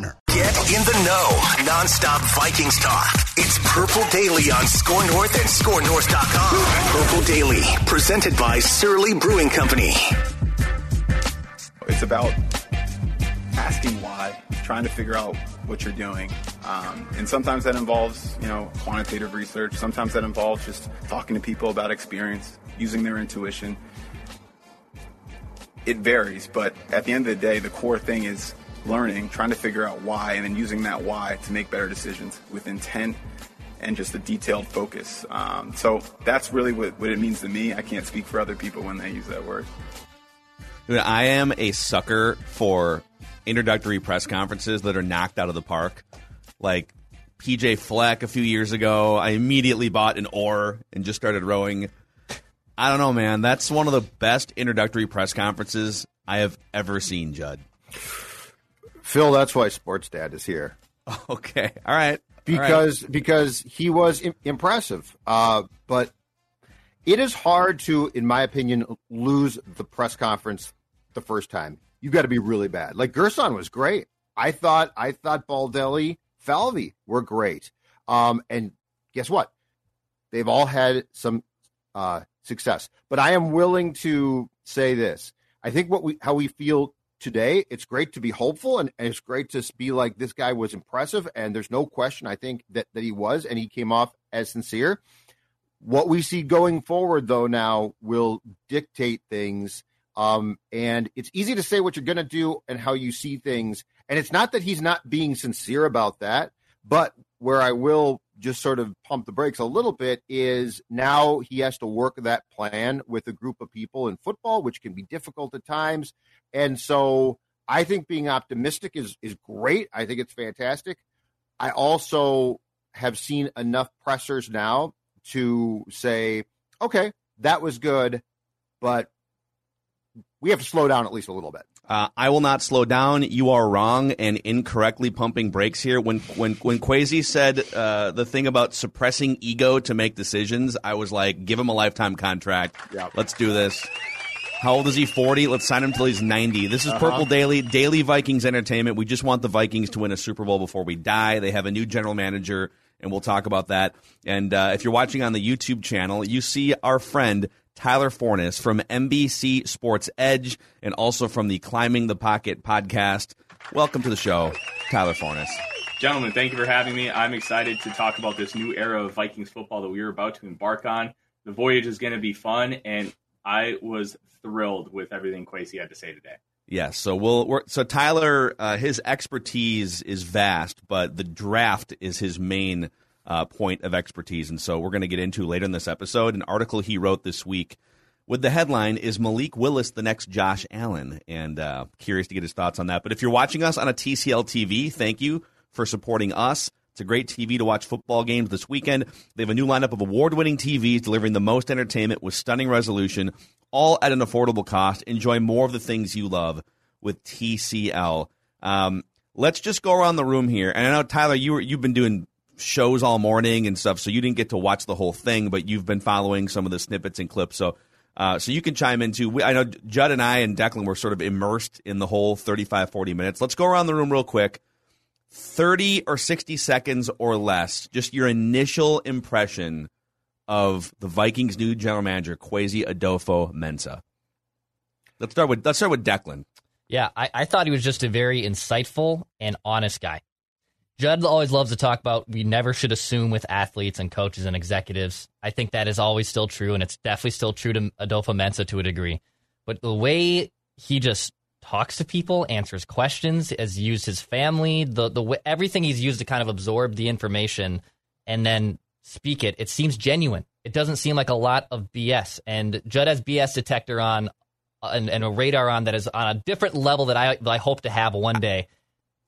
Get in the know. Nonstop Vikings talk. It's Purple Daily on Score North and ScoreNorth.com. Purple Daily, presented by Surly Brewing Company. It's about asking why, trying to figure out what you're doing. Um, and sometimes that involves, you know, quantitative research. Sometimes that involves just talking to people about experience, using their intuition. It varies, but at the end of the day, the core thing is learning, trying to figure out why, and then using that why to make better decisions with intent and just a detailed focus. Um, so that's really what, what it means to me. I can't speak for other people when they use that word. Dude, I am a sucker for introductory press conferences that are knocked out of the park. Like PJ Fleck a few years ago, I immediately bought an oar and just started rowing. I don't know, man. That's one of the best introductory press conferences I have ever seen, Judd. Phil, that's why Sports Dad is here. Okay, all right. Because because he was Im- impressive, uh, but it is hard to, in my opinion, lose the press conference the first time. You've got to be really bad. Like Gerson was great. I thought I thought Baldelli, Falvey were great. Um, and guess what? They've all had some uh, success. But I am willing to say this. I think what we how we feel today, it's great to be hopeful and, and, it's great to be like this guy was impressive. And there's no question, I think, that, that he was and he came off as sincere. What we see going forward, though, now will dictate things. Um, and it's easy to say what you're going to do and how you see things. And it's not that he's not being sincere about that, but where I will just sort of pump the brakes a little bit is now he has to work that plan with a group of people in football, which can be difficult at times. And so I think being optimistic is is great. I think it's fantastic. I also have seen enough pressers now to say, okay, that was good, but we have to slow down at least a little bit. Uh, I will not slow down. You are wrong and incorrectly pumping brakes here. When when when Kwesi said uh, the thing about suppressing ego to make decisions, I was like, give him a lifetime contract. Yeah. Let's do this. How old is he? 40? Let's sign him till he's 90. This is Uh-huh. Purple Daily, Daily Vikings Entertainment. We just want the Vikings to win a Super Bowl before we die. They have a new general manager, and we'll talk about that. And uh, if you're watching on the YouTube channel, you see our friend Tyler Forness from NBC Sports Edge and also from the Climbing the Pocket podcast. Welcome to the show, Tyler Forness. Gentlemen, thank you for having me. I'm excited to talk about this new era of Vikings football that we are about to embark on. The voyage is going to be fun, and I was thrilled with everything Kwesi had to say today. Yes. So we'll. We're, so Tyler, uh, his expertise is vast, but the draft is his main uh, point of expertise, and so we're going to get into later in this episode an article he wrote this week with the headline "Is Malik Willis the next Josh Allen?" And uh, curious to get his thoughts on that. But if you're watching us on a TCL TV, thank you for supporting us. It's a great TV to watch football games this weekend. They have a new lineup of award winning TVs delivering the most entertainment with stunning resolution, all at an affordable cost. Enjoy more of the things you love with TCL. Um, let's just go around the room here. And I know, Tyler, you were, you've been doing shows all morning and stuff, so you didn't get to watch the whole thing, but you've been following some of the snippets and clips. So, uh, so you can chime in too. We, I know Judd and I and Declan were sort of immersed in the whole 35, 40 minutes. Let's go around the room real quick. 30 or 60 seconds or less, just your initial impression of the Vikings' new general manager, Kwesi Adofo-Mensah. Let's start with let's start with Declan. Yeah, I, I thought he was just a very insightful and honest guy. Judd always loves to talk about we never should assume with athletes and coaches and executives. I think that is always still true, and it's definitely still true to Adofo-Mensah to a degree. But the way he just talks to people, answers questions, has used his family, the the everything he's used to kind of absorb the information and then speak it. It seems genuine. It doesn't seem like a lot of BS. And Judd has BS detector on uh, and, and a radar on that is on a different level that I that I hope to have one day.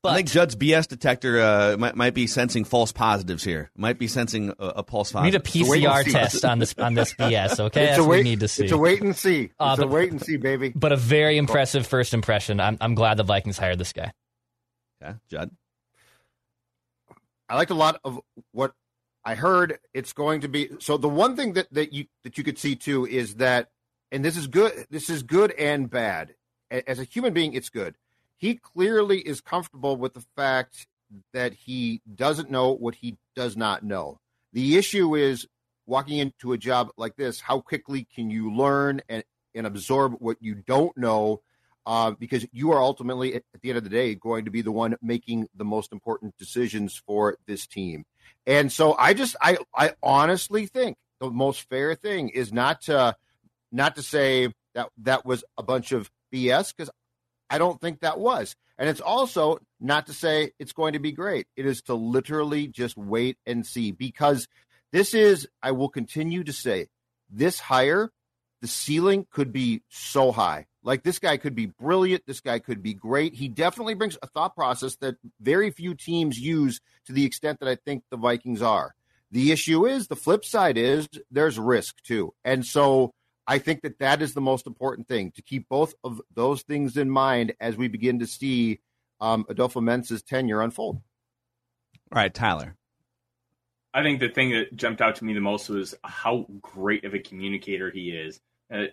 But, I think Judd's BS detector uh, might, might be sensing false positives here. Might be sensing a, a pulse positive. We need a PCR test on this on this BS. Okay, it's That's a wait, we need to see. It's a wait and see. It's uh, but, a wait and see, baby. But a very impressive first impression. I'm I'm glad the Vikings hired this guy. Yeah, Judd. I liked a lot of what I heard. It's going to be so. The one thing that that you that you could see too is that, and this is good. This is good and bad. As a human being, it's good he clearly is comfortable with the fact that he doesn't know what he does not know. The issue is walking into a job like this, how quickly can you learn and, and absorb what you don't know? Uh, because you are ultimately, at the end of the day, going to be the one making the most important decisions for this team. And so I just, I, I honestly think the most fair thing is not to, not to say that that was a bunch of BS because I don't think that was. And it's also not to say it's going to be great. It is to literally just wait and see because this is, I will continue to say, this hire, the ceiling could be so high. Like this guy could be brilliant. This guy could be great. He definitely brings a thought process that very few teams use to the extent that I think the Vikings are. The issue is the flip side is there's risk too. And so I think that that is the most important thing to keep both of those things in mind as we begin to see um, Adofo-Mensah's tenure unfold. All right, Tyler. I think the thing that jumped out to me the most was how great of a communicator he is. Uh,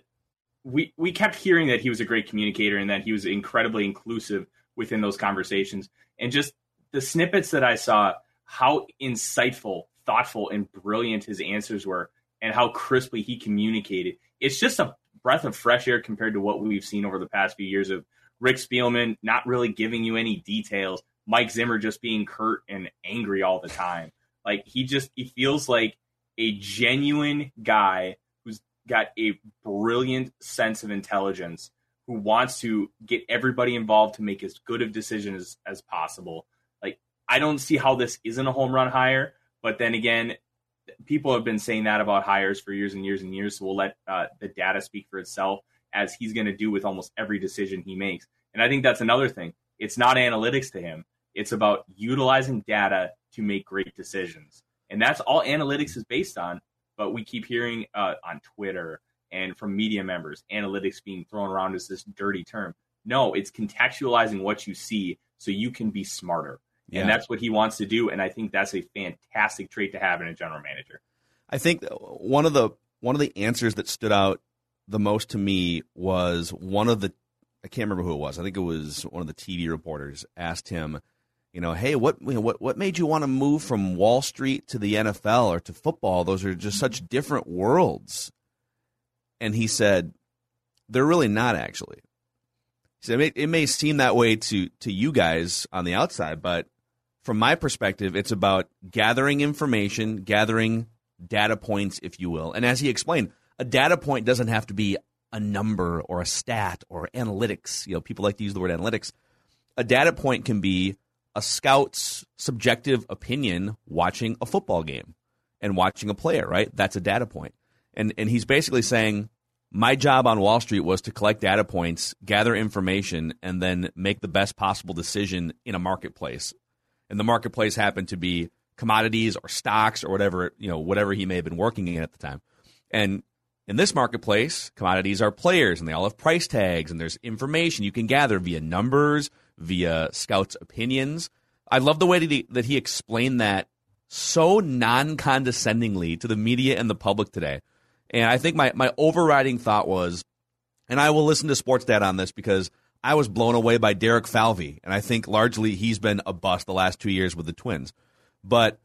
we we kept hearing that he was a great communicator and that he was incredibly inclusive within those conversations, and just the snippets that I saw, how insightful, thoughtful, and brilliant his answers were, and how crisply he communicated it's just a breath of fresh air compared to what we've seen over the past few years of Rick Spielman not really giving you any details, Mike Zimmer just being curt and angry all the time. Like he just he feels like a genuine guy who's got a brilliant sense of intelligence who wants to get everybody involved to make as good of decisions as, as possible. Like I don't see how this isn't a home run hire, but then again, people have been saying that about hires for years and years and years. So we'll let uh, the data speak for itself, as he's going to do with almost every decision he makes. And I think that's another thing. It's not analytics to him. It's about utilizing data to make great decisions, and that's all analytics is based on. But we keep hearing uh, on Twitter and from media members, analytics being thrown around as this dirty term. No, it's contextualizing what you see so you can be smarter. Yeah. And that's what he wants to do. And I think that's a fantastic trait to have in a general manager. I think one of the one of the answers that stood out the most to me was one of the I can't remember who it was. I think it was one of the TV reporters asked him, you know, hey, what you know, what what made you want to move from Wall Street to the NFL or to football? Those are just such different worlds. And he said, they're really not actually. He said it may, it may seem that way to to you guys on the outside, but from my perspective, it's about gathering information, gathering data points, if you will. And as he explained, a data point doesn't have to be a number or a stat or analytics. You know, people like to use the word analytics. A data point can be a scout's subjective opinion watching a football game and watching a player, right? That's a data point. And and he's basically saying my job on Wall Street was to collect data points, gather information, and then make the best possible decision in a marketplace and the marketplace happened to be commodities or stocks or whatever you know whatever he may have been working in at the time. And in this marketplace commodities are players and they all have price tags and there's information you can gather via numbers via scouts opinions. I love the way that he, that he explained that so non-condescendingly to the media and the public today. And i think my, my overriding thought was and i will listen to sports data on this because I was blown away by Derek Falvey, and I think largely he's been a bust the last two years with the Twins. But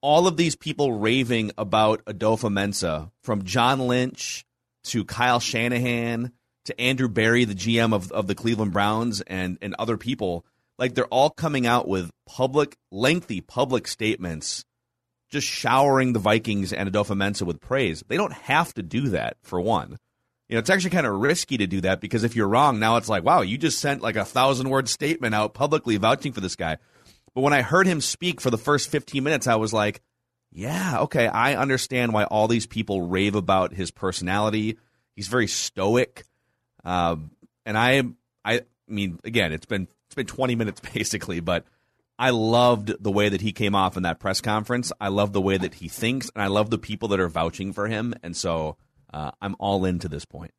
all of these people raving about Adofo-Mensah, from John Lynch to Kyle Shanahan to Andrew Berry, the GM of, of the Cleveland Browns, and, and other people, like they're all coming out with public, lengthy public statements, just showering the Vikings and Adofo-Mensah with praise. They don't have to do that, for one. You know, it's actually kind of risky to do that because if you're wrong, now it's like, wow, you just sent like a thousand word statement out publicly vouching for this guy. But when I heard him speak for the first 15 minutes, I was like, yeah, okay, I understand why all these people rave about his personality. He's very stoic. Um, and I, I mean, again, it's been it's been 20 minutes basically, but I loved the way that he came off in that press conference. I love the way that he thinks, and I love the people that are vouching for him. And so uh, I'm all in to this point.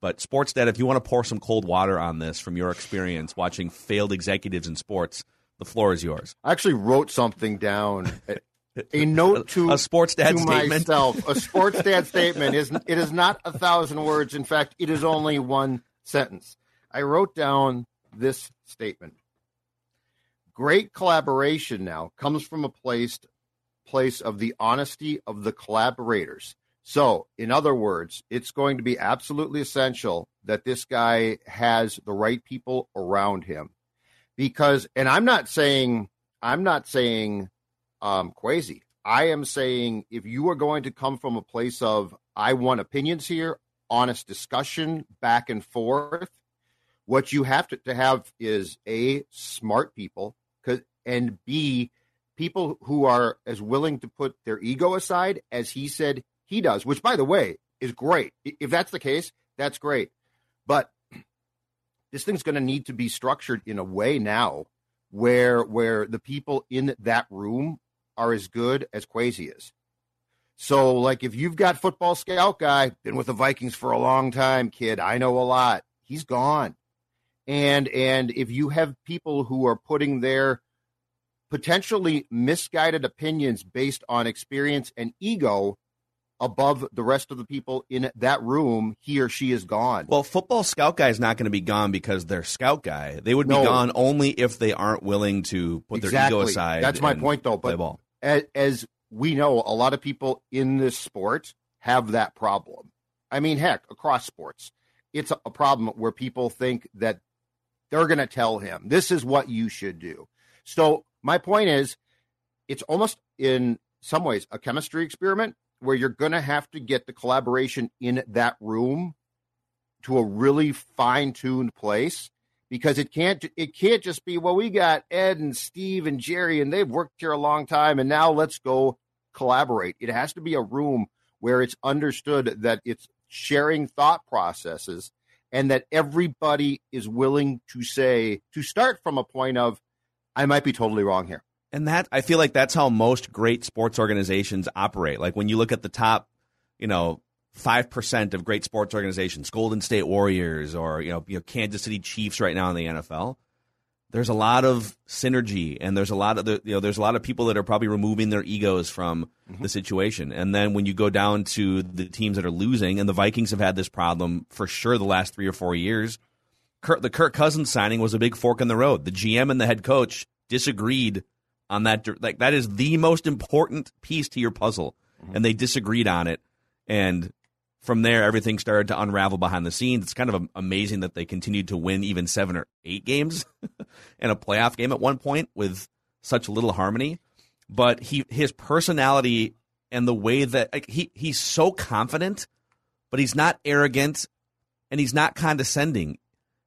But Sports Sportsnet, if you want to pour some cold water on this from your experience watching failed executives in sports, the floor is yours. I actually wrote something down. A note to a sports dad to statement. myself. A sports dad statement is it is not a thousand words. In fact, it is only one sentence. I wrote down this statement. Great collaboration now comes from a place place of the honesty of the collaborators. So, in other words, it's going to be absolutely essential that this guy has the right people around him. Because and I'm not saying I'm not saying um, Kwesi. I am saying if you are going to come from a place of I want opinions here, honest discussion, back and forth, what you have to, to have is a smart people, and b people who are as willing to put their ego aside as he said he does. Which, by the way, is great. If that's the case, that's great. But this thing's going to need to be structured in a way now where where the people in that room are as good as Kwesi is. So, like, if you've got football scout guy, been with the Vikings for a long time, kid, I know a lot. He's gone. And and if you have people who are putting their potentially misguided opinions based on experience and ego above the rest of the people in that room, he or she is gone. Well, football scout guy is not going to be gone because they're scout guy. They would be gone only if they aren't willing to put their ego aside. That's my point, though. But ball. as, as we know, a lot of people in this sport have that problem. I mean, heck, across sports, it's a problem where people think that they're going to tell him this is what you should do. So my point is, it's almost in some ways a chemistry experiment where you're going to have to get the collaboration in that room to a really fine-tuned place because it can't it can't just be well we got Ed and Steve and Jerry and they've worked here a long time and now let's go collaborate. It has to be a room where it's understood that it's sharing thought processes and that everybody is willing to say to start from a point of I might be totally wrong here. And that I feel like that's how most great sports organizations operate. Like when you look at the top, you know, five percent of great sports organizations, Golden State Warriors or you know, you know Kansas City Chiefs right now in the NFL. There's a lot of synergy, and there's a lot of the, you know, there's a lot of people that are probably removing their egos from mm-hmm. the situation. And then when you go down to the teams that are losing, and the Vikings have had this problem for sure the last three or four years. Kurt, the Kirk Cousins signing was a big fork in the road. The GM and the head coach disagreed on that. Like that is the most important piece to your puzzle, mm-hmm. and they disagreed on it. And from there, everything started to unravel behind the scenes. It's kind of amazing that they continued to win even seven or eight games in a playoff game at one point with such little harmony. But he, his personality and the way that like, he he's so confident, but he's not arrogant, and he's not condescending.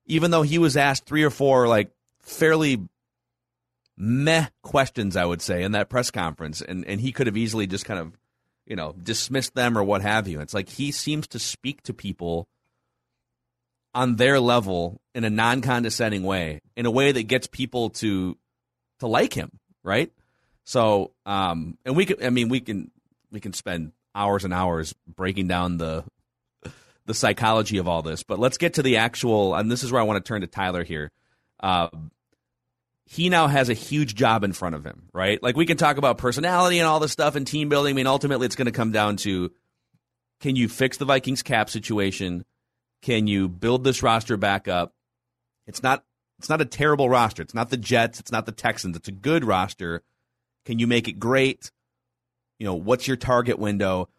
Even though he was asked three or four like fairly meh questions, I would say, in that press conference, and and he could have easily just kind of you know, dismissed them or what have you. It's like he seems to speak to people on their level in a non-condescending way, in a way that gets people to to like him, right? So, um, and we can, I mean, we can we can spend hours and hours breaking down the the psychology of all this, but let's get to the actual. And this is where I want to turn to Tyler here. Uh, he now has a huge job in front of him, right? Like we can talk about personality and all this stuff and team building. I mean, ultimately, it's going to come down to can you fix the Vikings cap situation? Can you build this roster back up? It's not it's not a terrible roster. It's not the Jets. It's not the Texans. It's a good roster. Can you make it great? You know, what's your target window?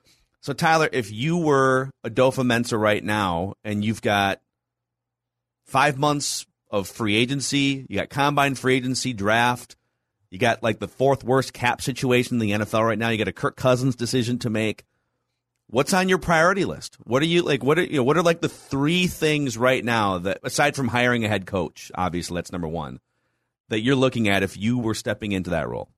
So, Tyler, if you were Adofo-Mensah right now and you've got five months of free agency. You got combine free agency draft. You got like the fourth worst cap situation in the NFL right now. You got a Kirk Cousins decision to make. What's on your priority list? What are you like? What are you know? What are like the three things right now that aside from hiring a head coach, obviously that's number one, that you're looking at if you were stepping into that role?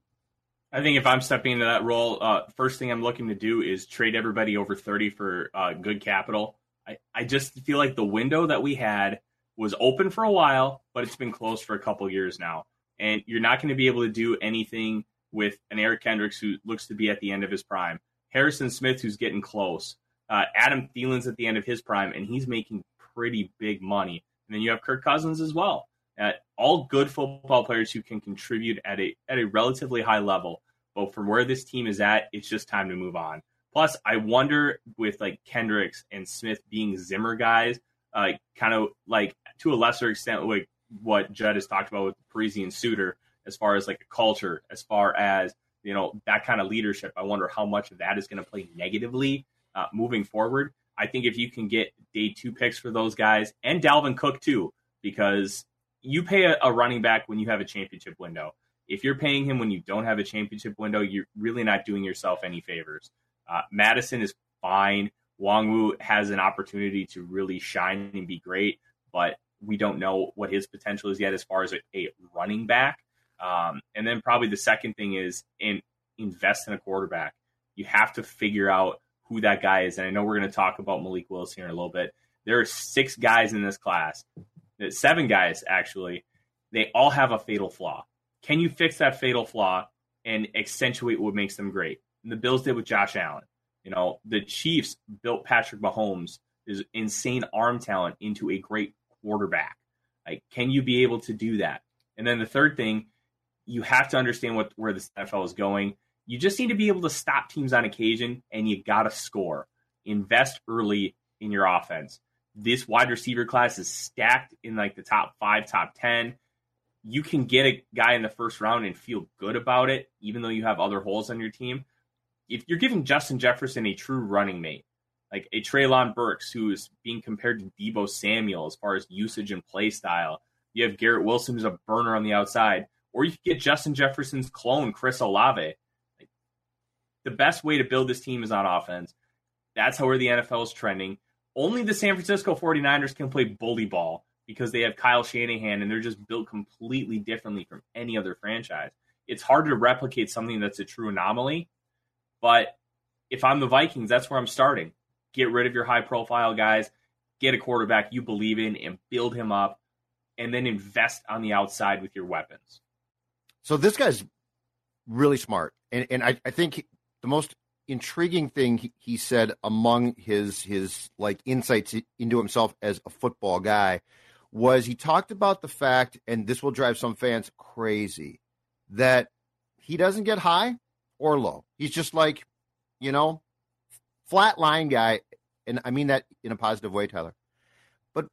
I think if I'm stepping into that role, uh, first thing I'm looking to do is trade everybody over 30 for uh, good capital. I, I just feel like the window that we had was open for a while, but it's been closed for a couple years now. And you're not going to be able to do anything with an Eric Kendricks who looks to be at the end of his prime, Harrison Smith who's getting close, uh, Adam Thielen's at the end of his prime, and he's making pretty big money. And then you have Kirk Cousins as well uh, all good football players who can contribute at a at a relatively high level. But from where this team is at, it's just time to move on. Plus, I wonder with like Kendricks and Smith being Zimmer guys, uh, kind of like to a lesser extent, like what Judd has talked about with Parise and Suter, as far as like a culture, as far as you know that kind of leadership. I wonder how much of that is going to play negatively uh, moving forward. I think if you can get day two picks for those guys and Dalvin Cook too, because you pay a, a running back when you have a championship window. If you're paying him when you don't have a championship window, you're really not doing yourself any favors. Uh, Mattison is fine. Nwangwu has an opportunity to really shine and be great, but we don't know what his potential is yet as far as a, a running back. Um, and then probably the second thing is in invest in a quarterback. You have to figure out who that guy is. And I know we're going to talk about Malik Willis here in a little bit. There are six guys in this class seven guys actually, they all have a fatal flaw. Can you fix that fatal flaw and accentuate what makes them great? And the Bills did with Josh Allen. You know, the Chiefs built Patrick Mahomes, his insane arm talent, into a great quarterback. Like, can you be able to do that? And then the third thing, you have to understand what where the NFL is going. You just need to be able to stop teams on occasion, and you got to score. Invest early in your offense this wide receiver class is stacked in like the top five, top 10. You can get a guy in the first round and feel good about it, even though you have other holes on your team. If you're giving Justin Jefferson a true running mate, like a Treylon Burks, who is being compared to Deebo Samuel as far as usage and play style, you have Garrett Wilson, who's a burner on the outside, or you could get Justin Jefferson's clone, Chris Olave. Like, the best way to build this team is on offense. That's how where the NFL is trending only the San Francisco 49ers can play bully ball because they have Kyle Shanahan and they're just built completely differently from any other franchise. It's hard to replicate something that's a true anomaly. But if I'm the Vikings, that's where I'm starting. Get rid of your high profile guys, get a quarterback you believe in and build him up, and then invest on the outside with your weapons. So this guy's really smart. And, and I, I think the most intriguing thing he, he said among his his like insights into himself as a football guy was he talked about the fact, and this will drive some fans crazy, that he doesn't get high or low. He's just like, you know, flat line guy. And I mean that in a positive way, Tyler. But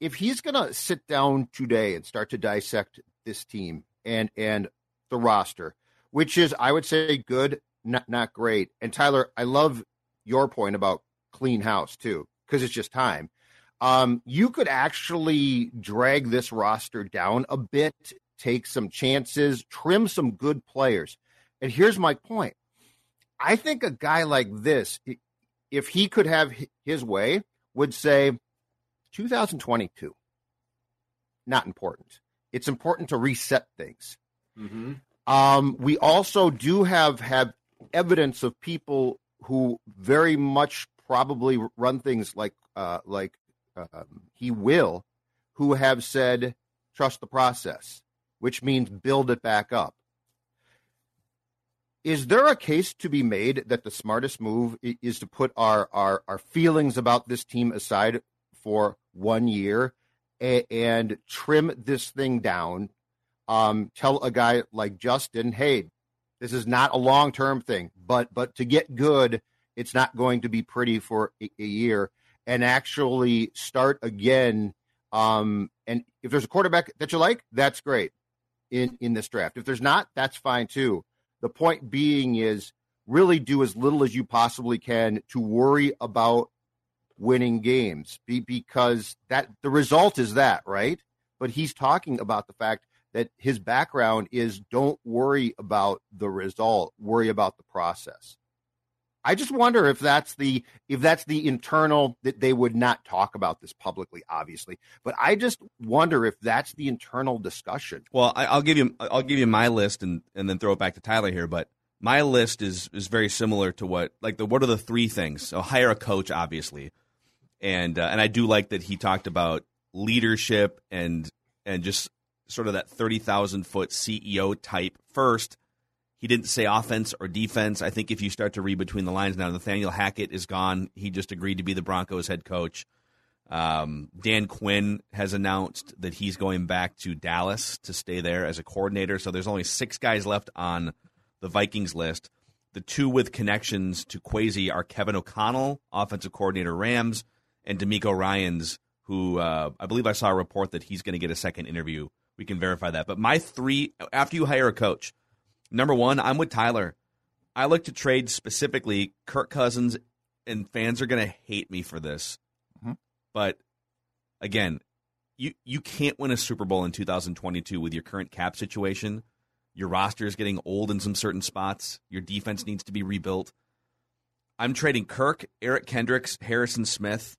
if he's going to sit down today and start to dissect this team and, and the roster, which is, I would say, good not not great. And Tyler, I love your point about clean house too, because it's just time. Um, you could actually drag this roster down a bit, take some chances, trim some good players. And here's my point. I think a guy like this, if he could have his way, would say 2022. Not important. It's important to reset things. Mm-hmm. Um, we also do have have evidence of people who very much probably run things like uh, like um, he will, who have said trust the process, which means build it back up. Is there a case to be made that the smartest move is to put our our, our feelings about this team aside for one year and, and trim this thing down? Um, tell a guy like Justin, hey, this is not a long term thing, but but to get good, it's not going to be pretty for a, a year. And actually start again. Um, and if there's a quarterback that you like, that's great in in this draft. If there's not, that's fine too. The point being is really do as little as you possibly can to worry about winning games because that the result is that, right? But he's talking about the fact that his background is don't worry about the result, worry about the process. I just wonder if that's the if that's the internal that they would not talk about this publicly, obviously. But I just wonder if that's the internal discussion. Well, I, will give you I'll give you my list and and then throw it back to Tyler here. But my list is is very similar to what like the what are the three things? So hire a coach, obviously, and uh, and I do like that he talked about leadership and and just sort of that thirty thousand foot CEO type first he didn't say offense or defense. I think if you start to read between the lines now, Nathaniel Hackett is gone. He just agreed to be the Broncos head coach. Um, Dan Quinn has announced that he's going back to Dallas to stay there as a coordinator. So there's only six guys left on the Vikings list. The two with connections to Kwesi are Kevin O'Connell, offensive coordinator Rams, and DeMeco Ryans, who uh, I believe I saw a report that he's going to get a second interview. We can verify that. But my three, after you hire a coach, Number one, I'm with Tyler. I look to trade specifically Kirk Cousins, and fans are going to hate me for this. Mm-hmm. But again, you you can't win a Super Bowl in 2022 with your current cap situation. Your roster is getting old in some certain spots. Your defense needs to be rebuilt. I'm trading Kirk, Eric Kendricks, Harrison Smith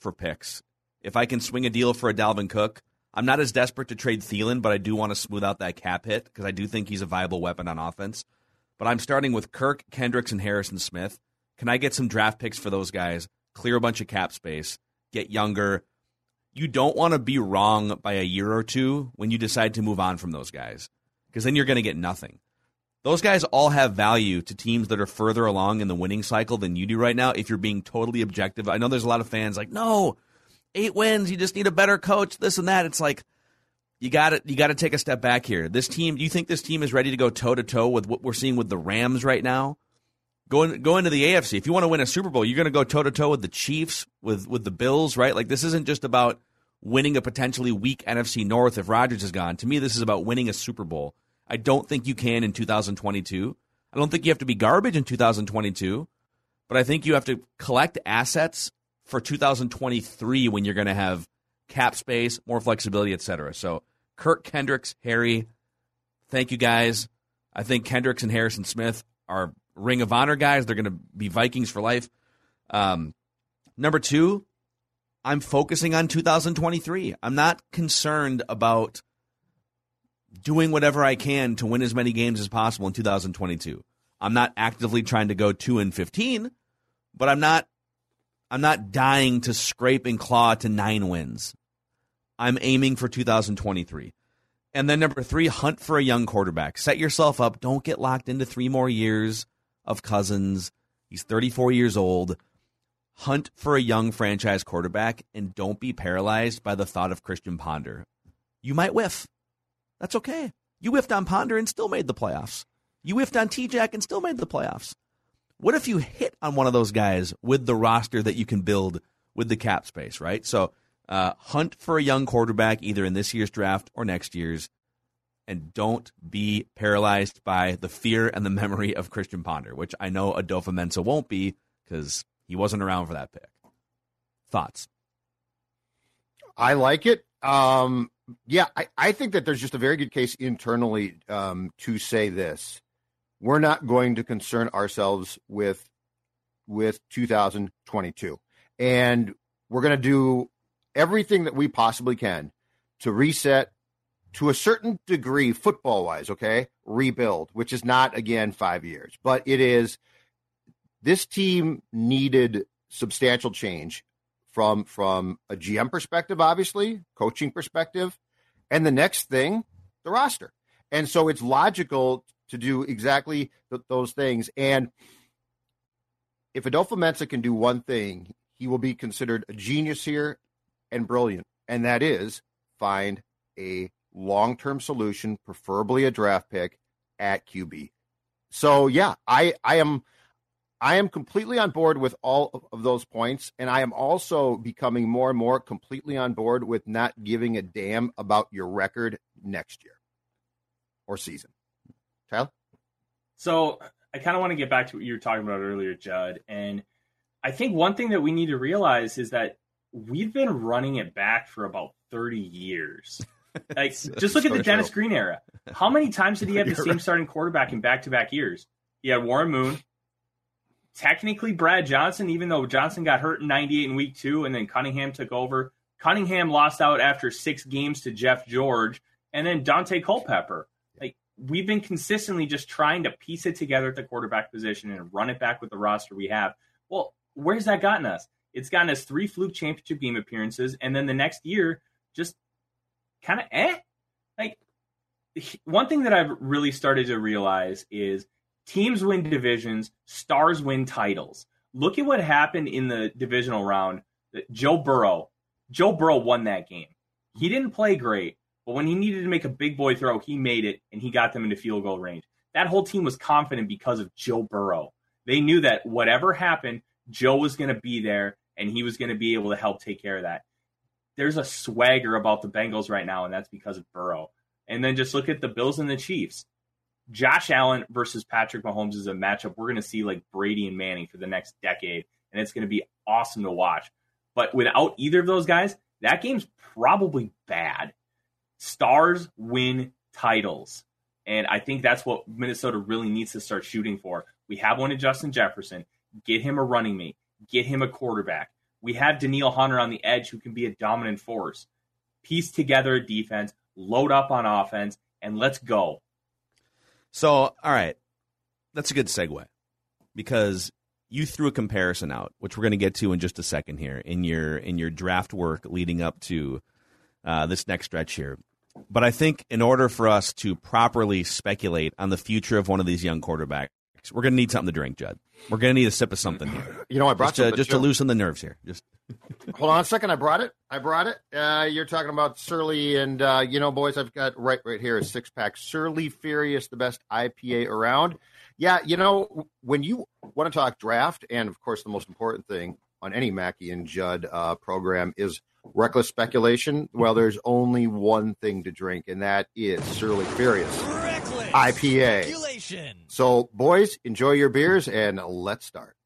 for picks. If I can swing a deal for a Dalvin Cook, I'm not as desperate to trade Thielen, but I do want to smooth out that cap hit because I do think he's a viable weapon on offense. But I'm starting with Kirk, Kendricks, and Harrison Smith. Can I get some draft picks for those guys? Clear a bunch of cap space, get younger. You don't want to be wrong by a year or two when you decide to move on from those guys because then you're going to get nothing. Those guys all have value to teams that are further along in the winning cycle than you do right now if you're being totally objective. I know there's a lot of fans like, no, eight wins. You just need a better coach. This and that. It's like you got to you got to take a step back here. This team. Do you think this team is ready to go toe to toe with what we're seeing with the Rams right now? Going go into the AFC. If you want to win a Super Bowl, you're going to go toe to toe with the Chiefs, with with the Bills, right? Like this isn't just about winning a potentially weak NFC North if Rodgers is gone. To me, this is about winning a Super Bowl. I don't think you can in 2022. I don't think you have to be garbage in 2022, but I think you have to collect assets for 2023 when you're going to have cap space, more flexibility, etc. So Kirk Kendricks, Harry, thank you guys. I think Kendricks and Harrison Smith are Ring of Honor guys. They're going to be Vikings for life. Um, number two, I'm focusing on 2023. I'm not concerned about doing whatever I can to win as many games as possible in 2022. I'm not actively trying to go 2 and 15, but I'm not I'm not dying to scrape and claw to nine wins. I'm aiming for 2023. And then number three, hunt for a young quarterback. Set yourself up. Don't get locked into three more years of Cousins. He's 34 years old. Hunt for a young franchise quarterback and don't be paralyzed by the thought of Christian Ponder. You might whiff. That's okay. You whiffed on Ponder and still made the playoffs. You whiffed on T Jack and still made the playoffs. What if you hit on one of those guys with the roster that you can build with the cap space, right? So uh, hunt for a young quarterback either in this year's draft or next year's, and don't be paralyzed by the fear and the memory of Christian Ponder, which I know Adofo-Mensah won't be because he wasn't around for that pick. Thoughts? I like it. Um, yeah, I, I think that there's just a very good case internally um, to say this we're not going to concern ourselves with with 2022 and we're going to do everything that we possibly can to reset to a certain degree football wise okay rebuild which is not again 5 years. But it is this team needed substantial change from from a GM perspective obviously coaching perspective and the next thing the roster. And so it's logical to do exactly th- those things. And if Adofo-Mensah can do one thing, he will be considered a genius here and brilliant, and that is find a long term solution, preferably a draft pick at QB. So yeah, I I am I am completely on board with all of those points, and I am also becoming more and more completely on board with not giving a damn about your record next year or season. Tyler? So I kind of want to get back to what you were talking about earlier, Judd. And I think one thing that we need to realize is that we've been running it back for about 30 years. Like, just look at the Dennis Green era. How many times did he have the same starting quarterback in back to back years? He had Warren Moon, technically Brad Johnson, even though Johnson got hurt in 98 in week two, and then Cunningham took over. Cunningham lost out after six games to Jeff George, and then Daunte Culpepper. We've been consistently just trying to piece it together at the quarterback position and run it back with the roster we have. Well, where's that gotten us? It's gotten us three fluke championship game appearances, and then the next year, just kind of eh. Like one thing that I've really started to realize is teams win divisions, stars win titles. Look at what happened in the divisional round. Joe Burrow, Joe Burrow won that game. He didn't play great, but when he needed to make a big boy throw, he made it and he got them into field goal range. That whole team was confident because of Joe Burrow. They knew that whatever happened, Joe was going to be there and he was going to be able to help take care of that there's a swagger about the Bengals right now, and that's because of Burrow. And then just look at the Bills and the Chiefs. Josh Allen versus Patrick Mahomes is a matchup we're going to see like Brady and Manning for the next decade, and it's going to be awesome to watch. But without either of those guys, that game's probably bad. Stars win titles. And I think that's what Minnesota really needs to start shooting for. We have one in Justin Jefferson. Get him a running mate. Get him a quarterback. We have Danielle Hunter on the edge who can be a dominant force. Piece together a defense, load up on offense, and let's go. So, all right, that's a good segue because you threw a comparison out, which we're going to get to in just a second here in your in your draft work leading up to uh, this next stretch here. But I think in order for us to properly speculate on the future of one of these young quarterbacks, we're going to need something to drink, Judd. We're going to need a sip of something here. You know, I brought just, to, just to loosen the nerves here. Just hold on a second. I brought it. I brought it. Uh, you're talking about Surly, and uh, you know, boys, I've got right right here a six pack Surly Furious, the best IPA around. Yeah, you know, when you want to talk draft, and of course, the most important thing on any Mackey and Judd uh, program is reckless speculation. Well, there's only one thing to drink, and that is Surly Furious. IPA. So, boys, enjoy your beers and let's start.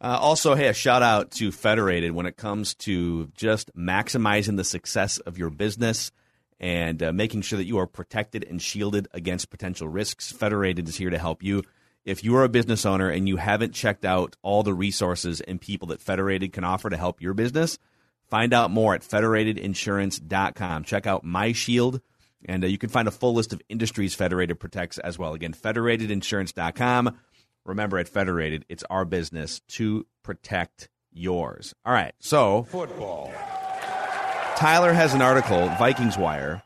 Uh, also, hey, a shout out to Federated when it comes to just maximizing the success of your business and uh, making sure that you are protected and shielded against potential risks. Federated is here to help you. If you are a business owner and you haven't checked out all the resources and people that Federated can offer to help your business, find out more at federatedinsurance.com. Check out My Shield and uh, you can find a full list of industries Federated protects as well. Again, federatedinsurance.com. Remember, at Federated, it's our business to protect yours. All right, so football. Tyler has an article, Vikings Wire,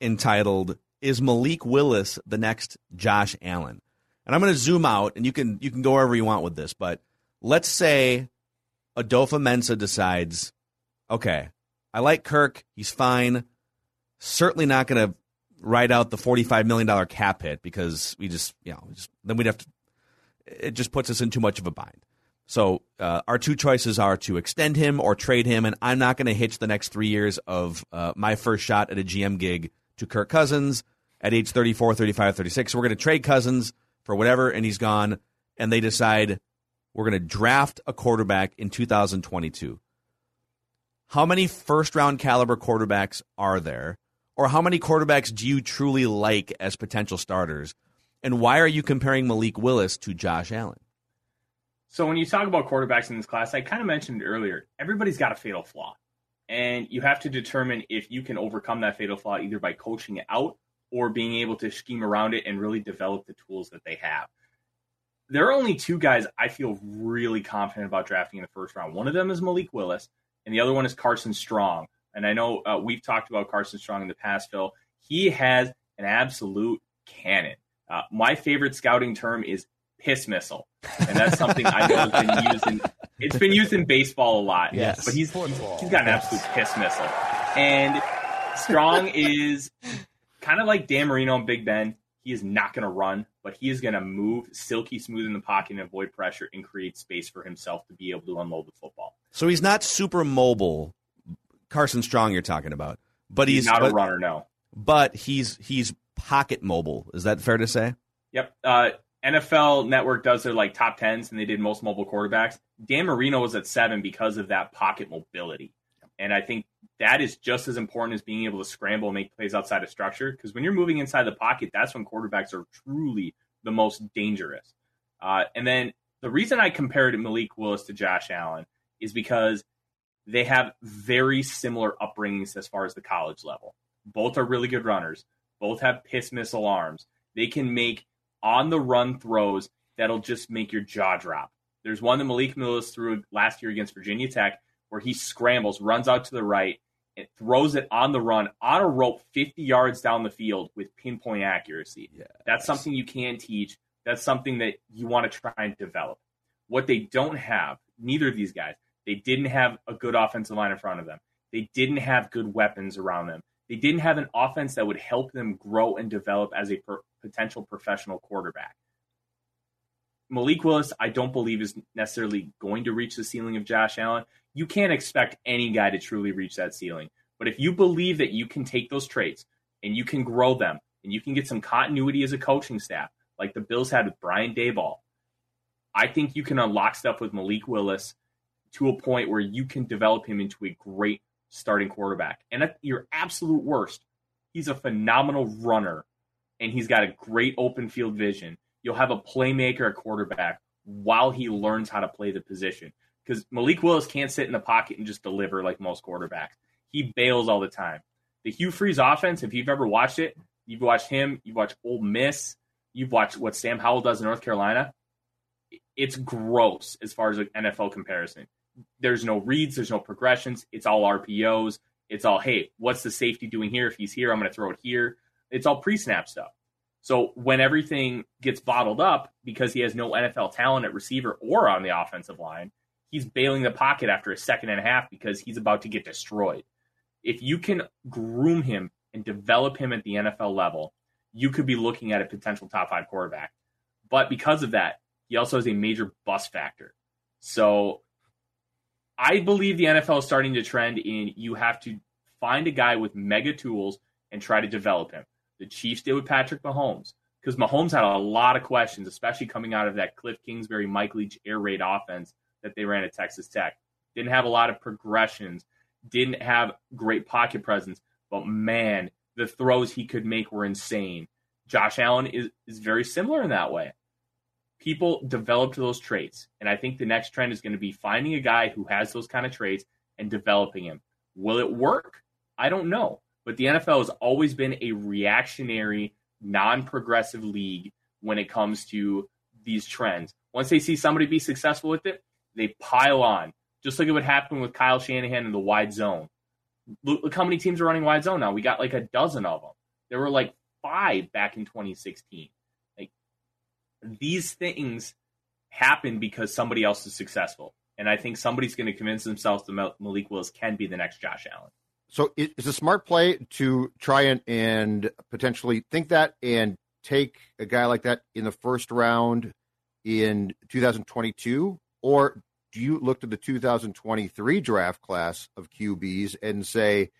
entitled "Is Malik Willis the next Josh Allen?" And I'm going to zoom out, and you can you can go wherever you want with this. But let's say Adofo-Mensah decides, okay, I like Kirk, he's fine certainly not going to write out the $45 million cap hit because we just, you know, just, then we'd have to, it just puts us in too much of a bind. So uh, our two choices are to extend him or trade him, and I'm not going to hitch the next three years of uh, my first shot at a GM gig to Kirk Cousins at age 34, 35, 36. So we're going to trade Cousins for whatever, and he's gone, and they decide we're going to draft a quarterback in 2022. How many first round caliber quarterbacks are there? Or how many quarterbacks do you truly like as potential starters? And why are you comparing Malik Willis to Josh Allen? So when you talk about quarterbacks in this class, I kind of mentioned earlier, everybody's got a fatal flaw. And you have to determine if you can overcome that fatal flaw either by coaching it out or being able to scheme around it and really develop the tools that they have. There are only two guys I feel really confident about drafting in the first round. One of them is Malik Willis, and the other one is Carson Strong, and I know uh, we've talked about Carson Strong in the past, Phil. He has an absolute cannon. Uh, my favorite scouting term is piss missile, and that's something I know has been used in. It's been used in baseball a lot. Yes, but he's he's, he's got an absolute piss missile, and Strong is kind of like Dan Marino and Big Ben. He is not going to run, but he is going to move silky smooth in the pocket and avoid pressure and create space for himself to be able to unload the football. So he's not super mobile Carson Strong you're talking about, but he's, he's not but, a runner, no. But he's he's pocket mobile. Is that fair to say? Yep. Uh, NFL Network does their like top tens, and they did most mobile quarterbacks. Dan Marino was at seven because of that pocket mobility, and I think that is just as important as being able to scramble and make plays outside of structure. Because when you're moving inside the pocket, that's when quarterbacks are truly the most dangerous. Uh, and then the reason I compared Malik Willis to Josh Allen is because they have very similar upbringings as far as the college level. Both are really good runners. Both have piss missile arms. They can make on the run throws that'll just make your jaw drop. There's one that Malik Willis threw last year against Virginia Tech where he scrambles, runs out to the right, and throws it on the run on a rope 50 yards down the field with pinpoint accuracy. Yes. That's something you can teach. That's something that you want to try and develop. What they don't have, neither of these guys, they didn't have a good offensive line in front of them. They didn't have good weapons around them. They didn't have an offense that would help them grow and develop as a per- potential professional quarterback. Malik Willis, I don't believe is necessarily going to reach the ceiling of Josh Allen. You can't expect any guy to truly reach that ceiling. But if you believe that you can take those traits and you can grow them and you can get some continuity as a coaching staff, like the Bills had with Brian Daboll, I think you can unlock stuff with Malik Willis to a point where you can develop him into a great starting quarterback. And at your absolute worst, he's a phenomenal runner and he's got a great open field vision. You'll have a playmaker at quarterback while he learns how to play the position. Because Malik Willis can't sit in the pocket and just deliver like most quarterbacks. He bails all the time. The Hugh Freeze offense, if you've ever watched it, you've watched him, you've watched Ole Miss, you've watched what Sam Howell does in North Carolina. It's gross as far as an NFL comparison there's no reads, there's no progressions. It's all RPOs. It's all, hey, what's the safety doing here? If he's here, I'm going to throw it here. It's all pre snap stuff. So when everything gets bottled up because he has no NFL talent at receiver or on the offensive line, he's bailing the pocket after a second and a half because he's about to get destroyed. If you can groom him and develop him at the NFL level, you could be looking at a potential top five quarterback. But because of that, he also has a major bust factor. So I believe the NFL is starting to trend in you have to find a guy with mega tools and try to develop him. The Chiefs did with Patrick Mahomes because Mahomes had a lot of questions, especially coming out of that Cliff Kingsbury, Mike Leach air raid offense that they ran at Texas Tech. Didn't have a lot of progressions, didn't have great pocket presence, but man, the throws he could make were insane. Josh Allen is, is very similar in that way people developed those traits. And I think the next trend is going to be finding a guy who has those kind of traits and developing him. Will it work? I don't know. But the NFL has always been a reactionary, non progressive league when it comes to these trends. Once they see somebody be successful with it, they pile on. Just like it would happen with Kyle Shanahan in the wide zone. Look, look how many teams are running wide zone now. We got like a dozen of them. There were like five back in 2016 Like these things happen because somebody else is successful. And I think somebody's going to convince themselves that Malik Willis can be the next Josh Allen. So it's a smart play to try and, and potentially think that and take a guy like that in the first round in 2022? Or do you look to the 2023 draft class of QBs and say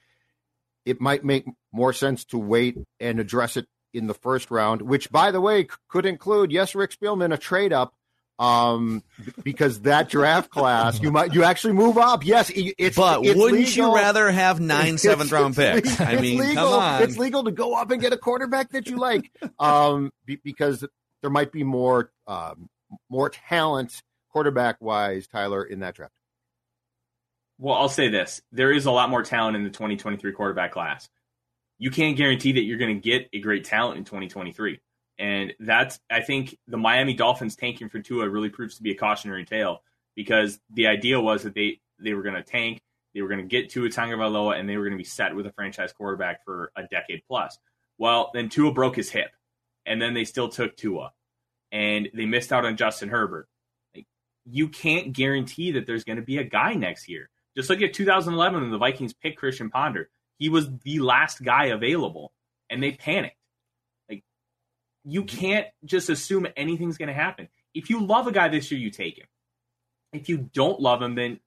it might make more sense to wait and address it in the first round, which, by the way, could include yes, Rick Spielman, a trade up, um, because that draft class you might you actually move up. Yes, it's but it's wouldn't legal. you rather have nine seventh round picks? I mean, legal. come on, it's legal to go up and get a quarterback that you like, um, because there might be more um, more talent quarterback wise, Tyler, in that draft. Well, I'll say this: there is a lot more talent in the 2023 quarterback class you can't guarantee that you're going to get a great talent in 2023. And that's, I think, the Miami Dolphins tanking for Tua really proves to be a cautionary tale because the idea was that they they were going to tank, they were going to get Tua Tagovailoa, and they were going to be set with a franchise quarterback for a decade plus. Well, then Tua broke his hip, and then they still took Tua, and they missed out on Justin Herbert. You can't guarantee that there's going to be a guy next year. Just look at 2011 when the Vikings picked Christian Ponder he was the last guy available and they panicked. Like you can't just assume anything's going to happen. If you love a guy this year, you take him. If you don't love him, then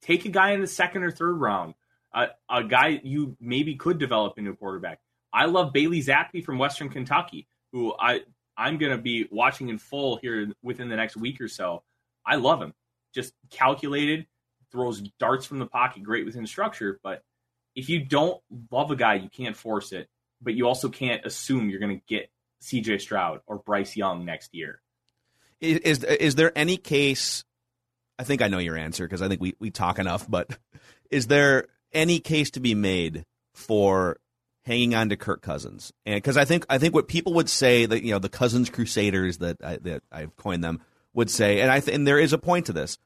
take a guy in the second or third round, uh, a guy you maybe could develop into a quarterback. I love Bailey Zappe from Western Kentucky, who I I'm going to be watching in full here within the next week or so. I love him. Just calculated, throws darts from the pocket, great within structure. But if you don't love a guy, you can't force it. But you also can't assume you're going to get CJ Stroud or Bryce Young next year. Is, is, is there any case? I think I know your answer because I think we, we talk enough, but is there any case to be made for hanging on to Kirk Cousins? And because I think I think what people would say that you know the Cousins Crusaders that I, that I've coined them would say, and I th- and there is a point to this.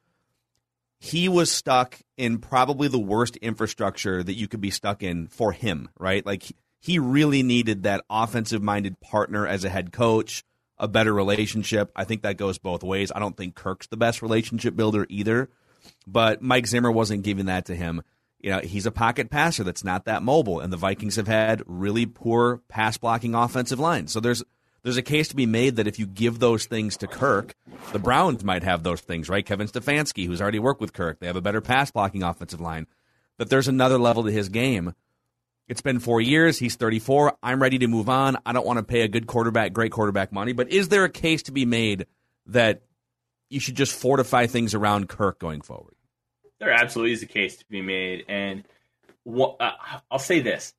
He was stuck in probably the worst infrastructure that you could be stuck in for him, right? Like he really needed that offensive minded partner as a head coach, a better relationship. I think that goes both ways. I don't think Kirk's the best relationship builder either, but Mike Zimmer wasn't giving that to him you know, he's a pocket passer that's not that mobile, and the Vikings have had really poor pass blocking offensive line. So there's there's a case to be made that if you give those things to Kirk, the Browns might have those things, right? Kevin Stefanski, who's already worked with Kirk, they have a better pass blocking offensive line. That there's another level to his game. It's been four years. He's 34. I'm ready to move on. I don't want to pay a good quarterback, great quarterback money. But is there a case to be made that you should just fortify things around Kirk going forward? there absolutely is a case to be made. And what, uh, I'll say this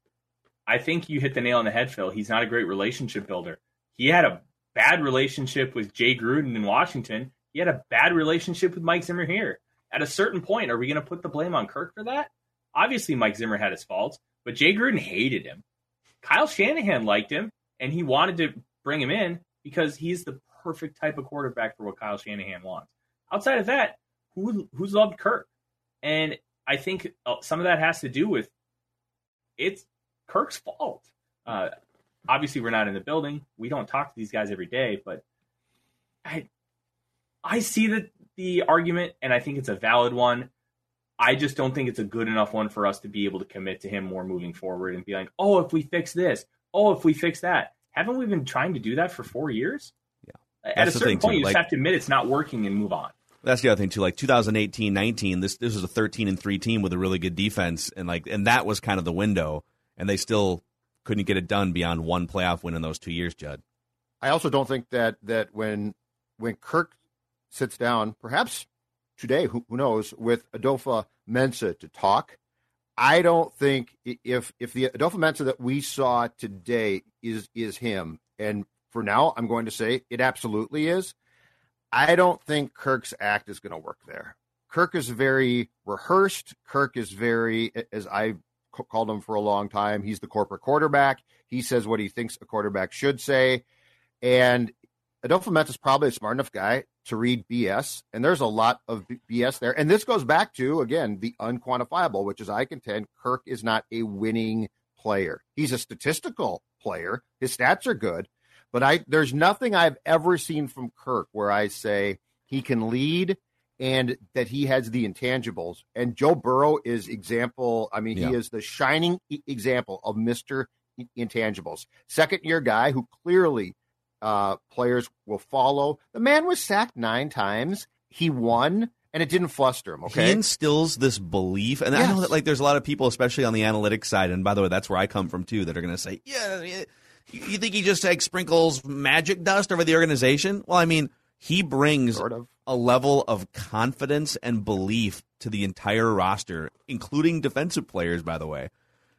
I think you hit the nail on the head, Phil. He's not a great relationship builder. He had a bad relationship with Jay Gruden in Washington. He had a bad relationship with Mike Zimmer here. At a certain point, are we going to put the blame on Kirk for that? Obviously, Mike Zimmer had his faults, but Jay Gruden hated him. Kyle Shanahan liked him, and he wanted to bring him in because he's the perfect type of quarterback for what Kyle Shanahan wants. Outside of that, who who's loved Kirk? And I think uh, some of that has to do with it's Kirk's fault. Uh, obviously, we're not in the building. We don't talk to these guys every day, but I I see that the argument, and I think it's a valid one. I just don't think it's a good enough one for us to be able to commit to him more moving forward and be like, oh, if we fix this, oh, if we fix that. Haven't we been trying to do that for four years? Yeah. At That's a certain point, too. you just have to admit it's not working and move on. That's the other thing too. Like 2018, 19, this this was a 13 and three team with a really good defense, and like and that was kind of the window, and they still couldn't get it done beyond one playoff win in those two years. Judd. I also don't think that that when when Kirk sits down, perhaps today, who, who knows, with Adolfo Mensa to talk, I don't think if if the Adofo-Mensah that we saw today is is him, and for now, I'm going to say it absolutely is. I don't think Kirk's act is going to work there. Kirk is very rehearsed. Kirk is very, as I called him for a long time, he's the corporate quarterback. He says what he thinks a quarterback should say. And Adofo-Mensah is probably a smart enough guy to read BS. And there's a lot of BS there. And this goes back to, again, the unquantifiable, which is I contend Kirk is not a winning player. He's a statistical player. His stats are good, but I there's nothing I've ever seen from Kirk where I say he can lead and that he has the intangibles. And Joe Burrow is example. I mean, yeah. he is the shining example of Mister Intangibles. Second year guy who clearly uh, players will follow. The man was sacked nine times. He won and it didn't fluster him. Okay, he instills this belief, and yes. I know that like there's a lot of people, especially on the analytics side, and by the way, that's where I come from too, that are going to say, yeah, you think he just like sprinkles magic dust over the organization? Well, I mean, he brings sort of. a level of confidence and belief to the entire roster, including defensive players, by the way,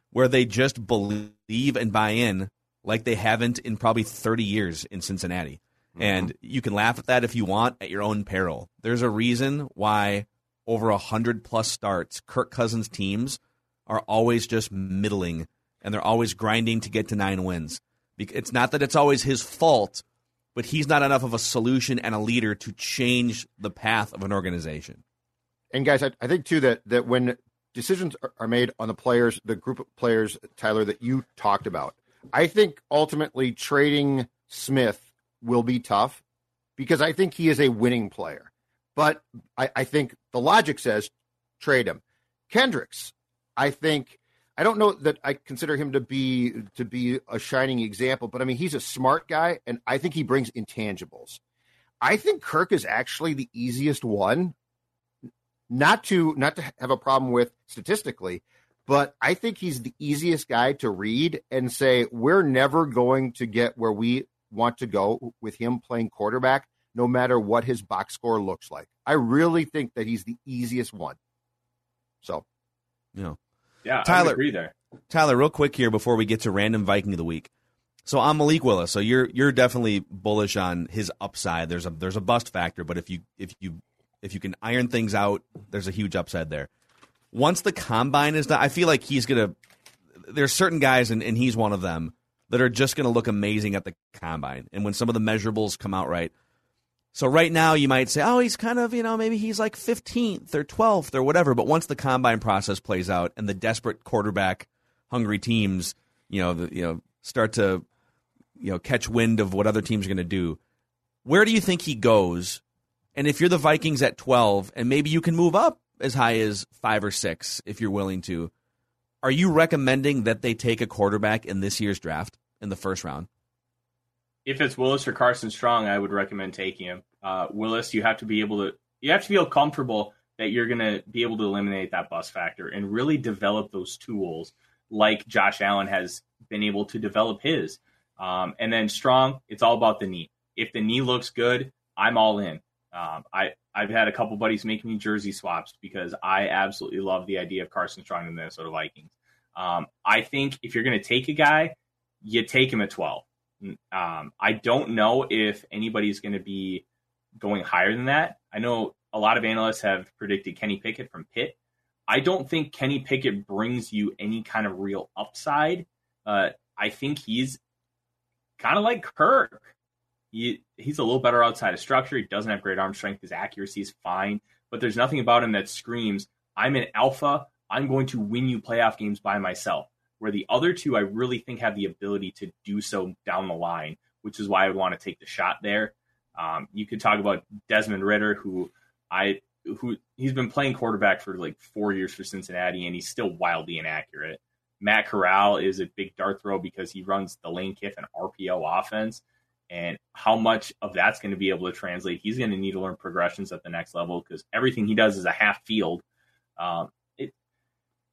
where they just believe and buy in like they haven't in probably 30 years in Cincinnati. Mm-hmm. And you can laugh at that if you want at your own peril. There's a reason why over a hundred plus starts, Kirk Cousins teams are always just middling and they're always grinding to get to nine wins. It's not that it's always his fault, but he's not enough of a solution and a leader to change the path of an organization. And guys, I, I think too that that when decisions are made on the players, the group of players, Tyler, that you talked about, I think ultimately trading Smith will be tough because I think he is a winning player. But I, I think the logic says trade him. Kendricks, I think I don't know that I consider him to be to be a shining example, but I mean he's a smart guy, and I think he brings intangibles. I think Kirk is actually the easiest one, not to not to have a problem with statistically, but I think he's the easiest guy to read and say we're never going to get where we want to go with him playing quarterback, no matter what his box score looks like. I really think that he's the easiest one. So, know, yeah, Tyler, I agree there. Tyler, real quick here before we get to random Viking of the week. So I'm Malik Willis. So you're you're definitely bullish on his upside. There's a there's a bust factor, but if you if you if you can iron things out, there's a huge upside there. Once the combine is done, I feel like he's gonna. There's certain guys, and, and he's one of them that are just gonna look amazing at the combine. And when some of the measurables come out right, so right now you might say, oh, he's kind of you know maybe he's like 15th or 12th or whatever. But once the combine process plays out and the desperate quarterback hungry teams, you know, the, you know, start to you know catch wind of what other teams are going to do. Where do you think he goes? And if you're the Vikings at 12, and maybe you can move up as high as five or six if you're willing to, are you recommending that they take a quarterback in this year's draft in the first round? If it's Willis or Carson Strong, I would recommend taking him. Uh, Willis, you have to be able to you have to feel comfortable that you're going to be able to eliminate that bus factor and really develop those tools like Josh Allen has been able to develop his. Um, and then Strong, it's all about the knee. If the knee looks good, I'm all in. Um, I I've had a couple buddies make me jersey swaps because I absolutely love the idea of Carson Strong and the Minnesota Vikings. Um, I think if you're going to take a guy, you take him at 12. Um, I don't know if anybody's going to be going higher than that. I know a lot of analysts have predicted Kenny Pickett from Pitt. I don't think Kenny Pickett brings you any kind of real upside. Uh, I think he's kind of like Kirk. He, he's a little better outside of structure. He doesn't have great arm strength. His accuracy is fine, but there's nothing about him that screams, I'm an alpha. I'm going to win you playoff games by myself. Where the other two, I really think have the ability to do so down the line, which is why I would want to take the shot there. Um, you could talk about Desmond Ridder, who I who he's been playing quarterback for like four years for Cincinnati, and he's still wildly inaccurate. Matt Corral is a big dart throw because he runs the Lane Kiffin RPO offense, and how much of that's going to be able to translate. He's going to need to learn progressions at the next level because everything he does is a half field. Um,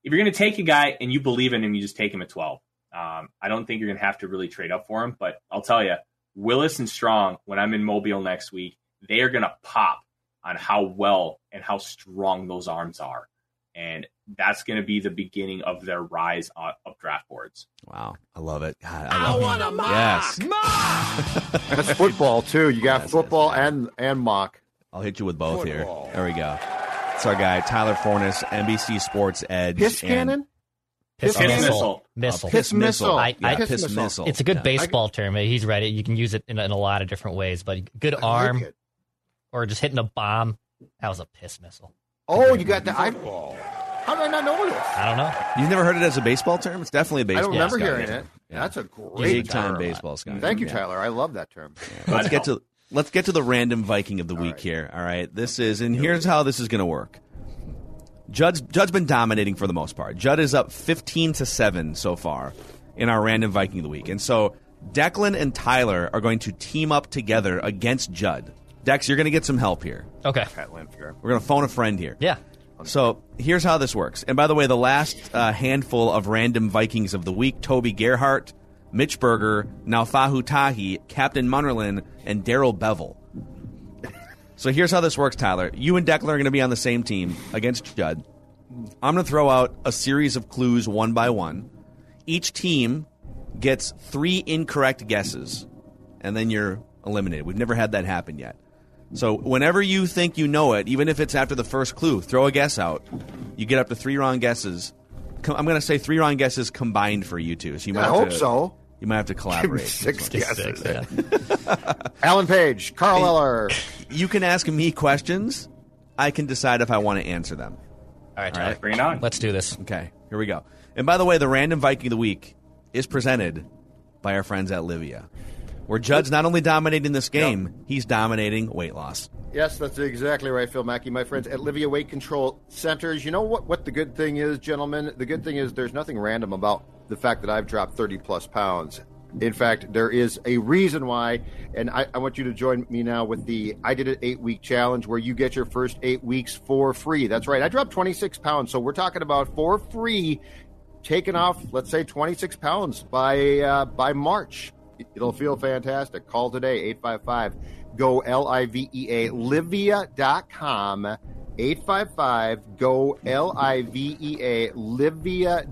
if you're going to take a guy and you believe in him, you just take him at 12. Um, I don't think you're going to have to really trade up for him, but I'll tell you, Willis and Strong, when I'm in Mobile next week, they are going to pop on how well and how strong those arms are. And that's going to be the beginning of their rise up draft boards. Wow, I love it. God, I, love I want to mock. Yes, mock. that's football too. You got that's football it, and and mock. I'll hit you with both football. here. There we go. It's our guy Tyler Forness, NBC Sports Edge. Piss cannon. Piss, piss missile. Missile. Piss missile. I, I, piss, piss missile. It's a good yeah. baseball term. He's right. It you can use it in, in, a lot of different ways, but good arm like or just hitting a bomb. That was a piss missile. Oh, you got the eyeball. how did I not know this? I don't know. You've never heard it as a baseball term? It's definitely a baseball. I don't remember hearing it. Yeah. That's a great big time baseball Scott. Thank you, Tyler. I love that term. Yeah. Let's get to let's get to the random Viking of the week right. here. All right, this is and here's how this is going to work. Judd's Judd's been dominating for the most part. Judd is up fifteen to seven so far in our random Viking of the week, and so Declan and Tyler are going to team up together against Judd. Dex, you're going to get some help here. Okay. We're going to phone a friend here. Yeah. So here's how this works. And by the way, the last uh, handful of random Vikings of the week Toby Gerhart, Mitch Berger, Naufahu Tahi, Captain Munnerlyn, and Darrell Bevell. So here's how this works, Tyler. You and Declan are going to be on the same team against Judd. I'm going to throw out a series of clues one by one. Each team gets three incorrect guesses, and then you're eliminated. We've never had that happen yet. So whenever you think you know it, even if it's after the first clue, throw a guess out. You get up to three wrong guesses. I'm going to say three wrong guesses combined for you two. So you might I hope to, so. You might have to collaborate. Six guesses. Six, yeah. Alan Page, Carl Eller. You can ask me questions. I can decide if I want to answer them. All right, All right. bring it on. Let's do this. Okay, here we go. And by the way, the random Viking of the week is presented by our friends at Livea where Judd's not only dominating this game, yep. he's dominating weight loss. Yes, that's exactly right, Phil Mackey. My friends at Livea Weight Control Centers. You know what, what the good thing is, gentlemen? The good thing is there's nothing random about the fact that I've dropped 30 plus pounds. In fact, there is a reason why, and I, I, want you to join me now with the I Did It Eight Week Challenge where you get your first eight weeks for free. That's right. I dropped 26 pounds. So we're talking about for free taking off, let's say 26 pounds by uh, by March It'll feel fantastic. Call today, 855 GO L I V E A, livea.com. 855 GO L I V E A, livea.com.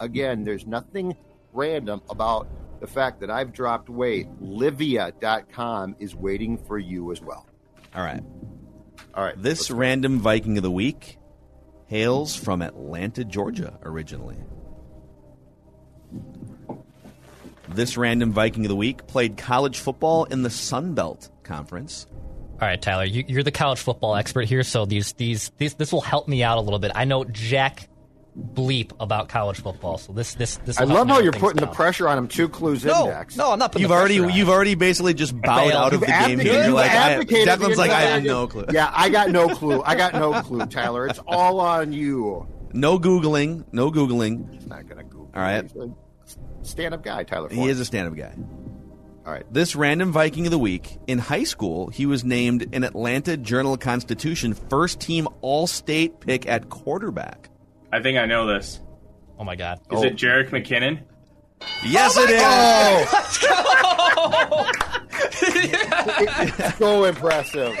Again, there's nothing random about the fact that I've dropped weight. Livea.com is waiting for you as well. All right. All right. This random Viking of the week hails from Atlanta, Georgia, originally. This random Viking of the week played college football in the Sun Belt Conference. All right, Tyler, you, you're the college football expert here, so these these these this will help me out a little bit. I know Jack bleep about college football, so this this this. I will help love how you're things putting the pressure on him. Two clues No, index. no, I'm not putting. You've the already on. you've already basically just bowed Bailed. out of You've the game here. You're you've like, I, advocated the Declan's like, I have no clue. Yeah, I got no clue. I got no clue, Tyler. It's all on you. No googling, no googling. He's not gonna Google. All right. He's a stand-up guy, Tyler. He is a stand-up guy. All right. This random Viking of the week in high school, he was named an Atlanta Journal-Constitution first-team All-State pick at quarterback. I think I know this. Oh my god! Is it oh. Jerick McKinnon? Yes, it is. Oh, so impressive.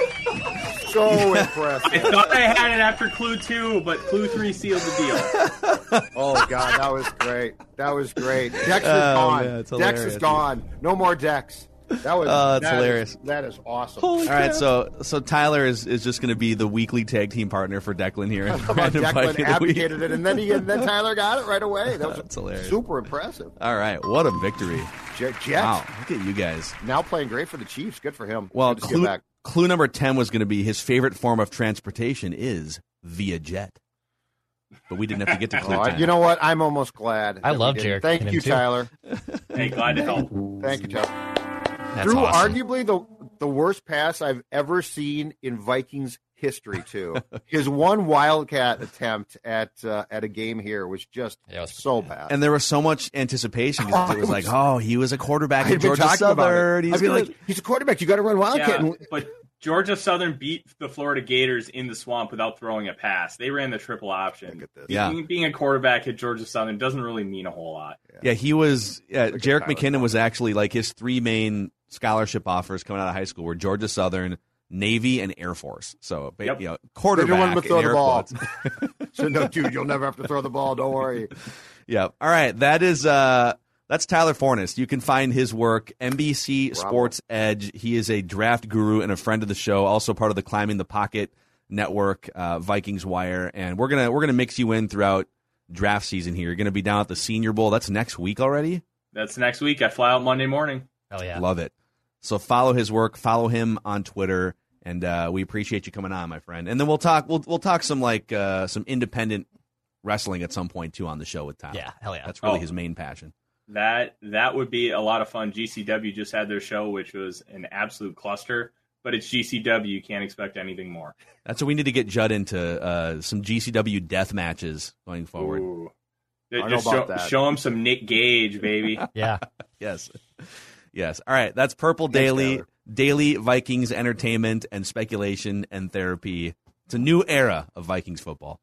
So impressive. I thought I had it after Clue two, but Clue three sealed the deal. Oh God, that was great. That was great. Dex is Oh, gone. man, it's Dex is gone. No more Dex. That was. Oh, that's that is- hilarious. that is awesome. All right, so so Tyler is, is just going to be the weekly tag team partner for Declan here. in Declan Viking of the Week. advocated it, and then he and then Tyler got it right away. That was That's hilarious. super impressive. All right, what a victory! Jet, Jets Wow, look at you guys. now playing great for the Chiefs. Good for him. Well, Good to see him clue, back. Clue number 10 was going to be his favorite form of transportation is via jet. But we didn't have to get to oh, clue Oh, 10. you know what? I'm almost glad. I love did. Jerick Thank you, too. Tyler. Hey, glad to help. Thank you, Tyler. That's Through awesome. arguably the the worst pass I've ever seen in Vikings history, too. His one wildcat attempt at uh, at a game here was just Yeah, was so bad. and there was so much anticipation 'cause it was like, oh, he was a quarterback at Georgia Southern. He's I'd be good. like, he's a quarterback. You got to run wildcat. Yeah, but Georgia Southern beat the Florida Gators in the swamp without throwing a pass. They ran the triple option. Look at this. Yeah. Being, being a quarterback at Georgia Southern doesn't really mean a whole lot. yeah, he was. Yeah, Jerick McKinnon was actually like his three main scholarship offers coming out of high school were Georgia Southern, Navy, and Air Force. So, ba- Yep. you know, quarterback. want him to throw in the air ball. so no, dude, you'll never have to throw the ball. Don't worry. Yeah. All right. That is uh that's Tyler Forness. You can find his work NBC Bravo. Sports Edge. He is a draft guru and a friend of the show, also part of the Climbing the Pocket network, uh, Vikings Wire, and we're gonna we're gonna mix you in throughout draft season here. You're gonna be down at the Senior Bowl. That's next week already. That's next week. I fly out Monday morning. Hell yeah! Love it. So follow his work, follow him on Twitter, and uh, we appreciate you coming on, my friend. And then we'll talk we'll we'll talk some like uh, some independent wrestling at some point too on the show with Tyler. Yeah, hell yeah. That's really Oh. his main passion. That that would be a lot of fun. GCW just had their show, which was an absolute cluster. But it's GCW. You can't expect anything more. That's what we need to get Judd into uh, some GCW death matches going forward. Ooh. I Just know show, about that. show him some Nick Gage, baby. Yeah. Yes, yes. All right, that's Purple Thanks, Daily, Tyler. daily Vikings entertainment and speculation and therapy. It's a new era of Vikings football.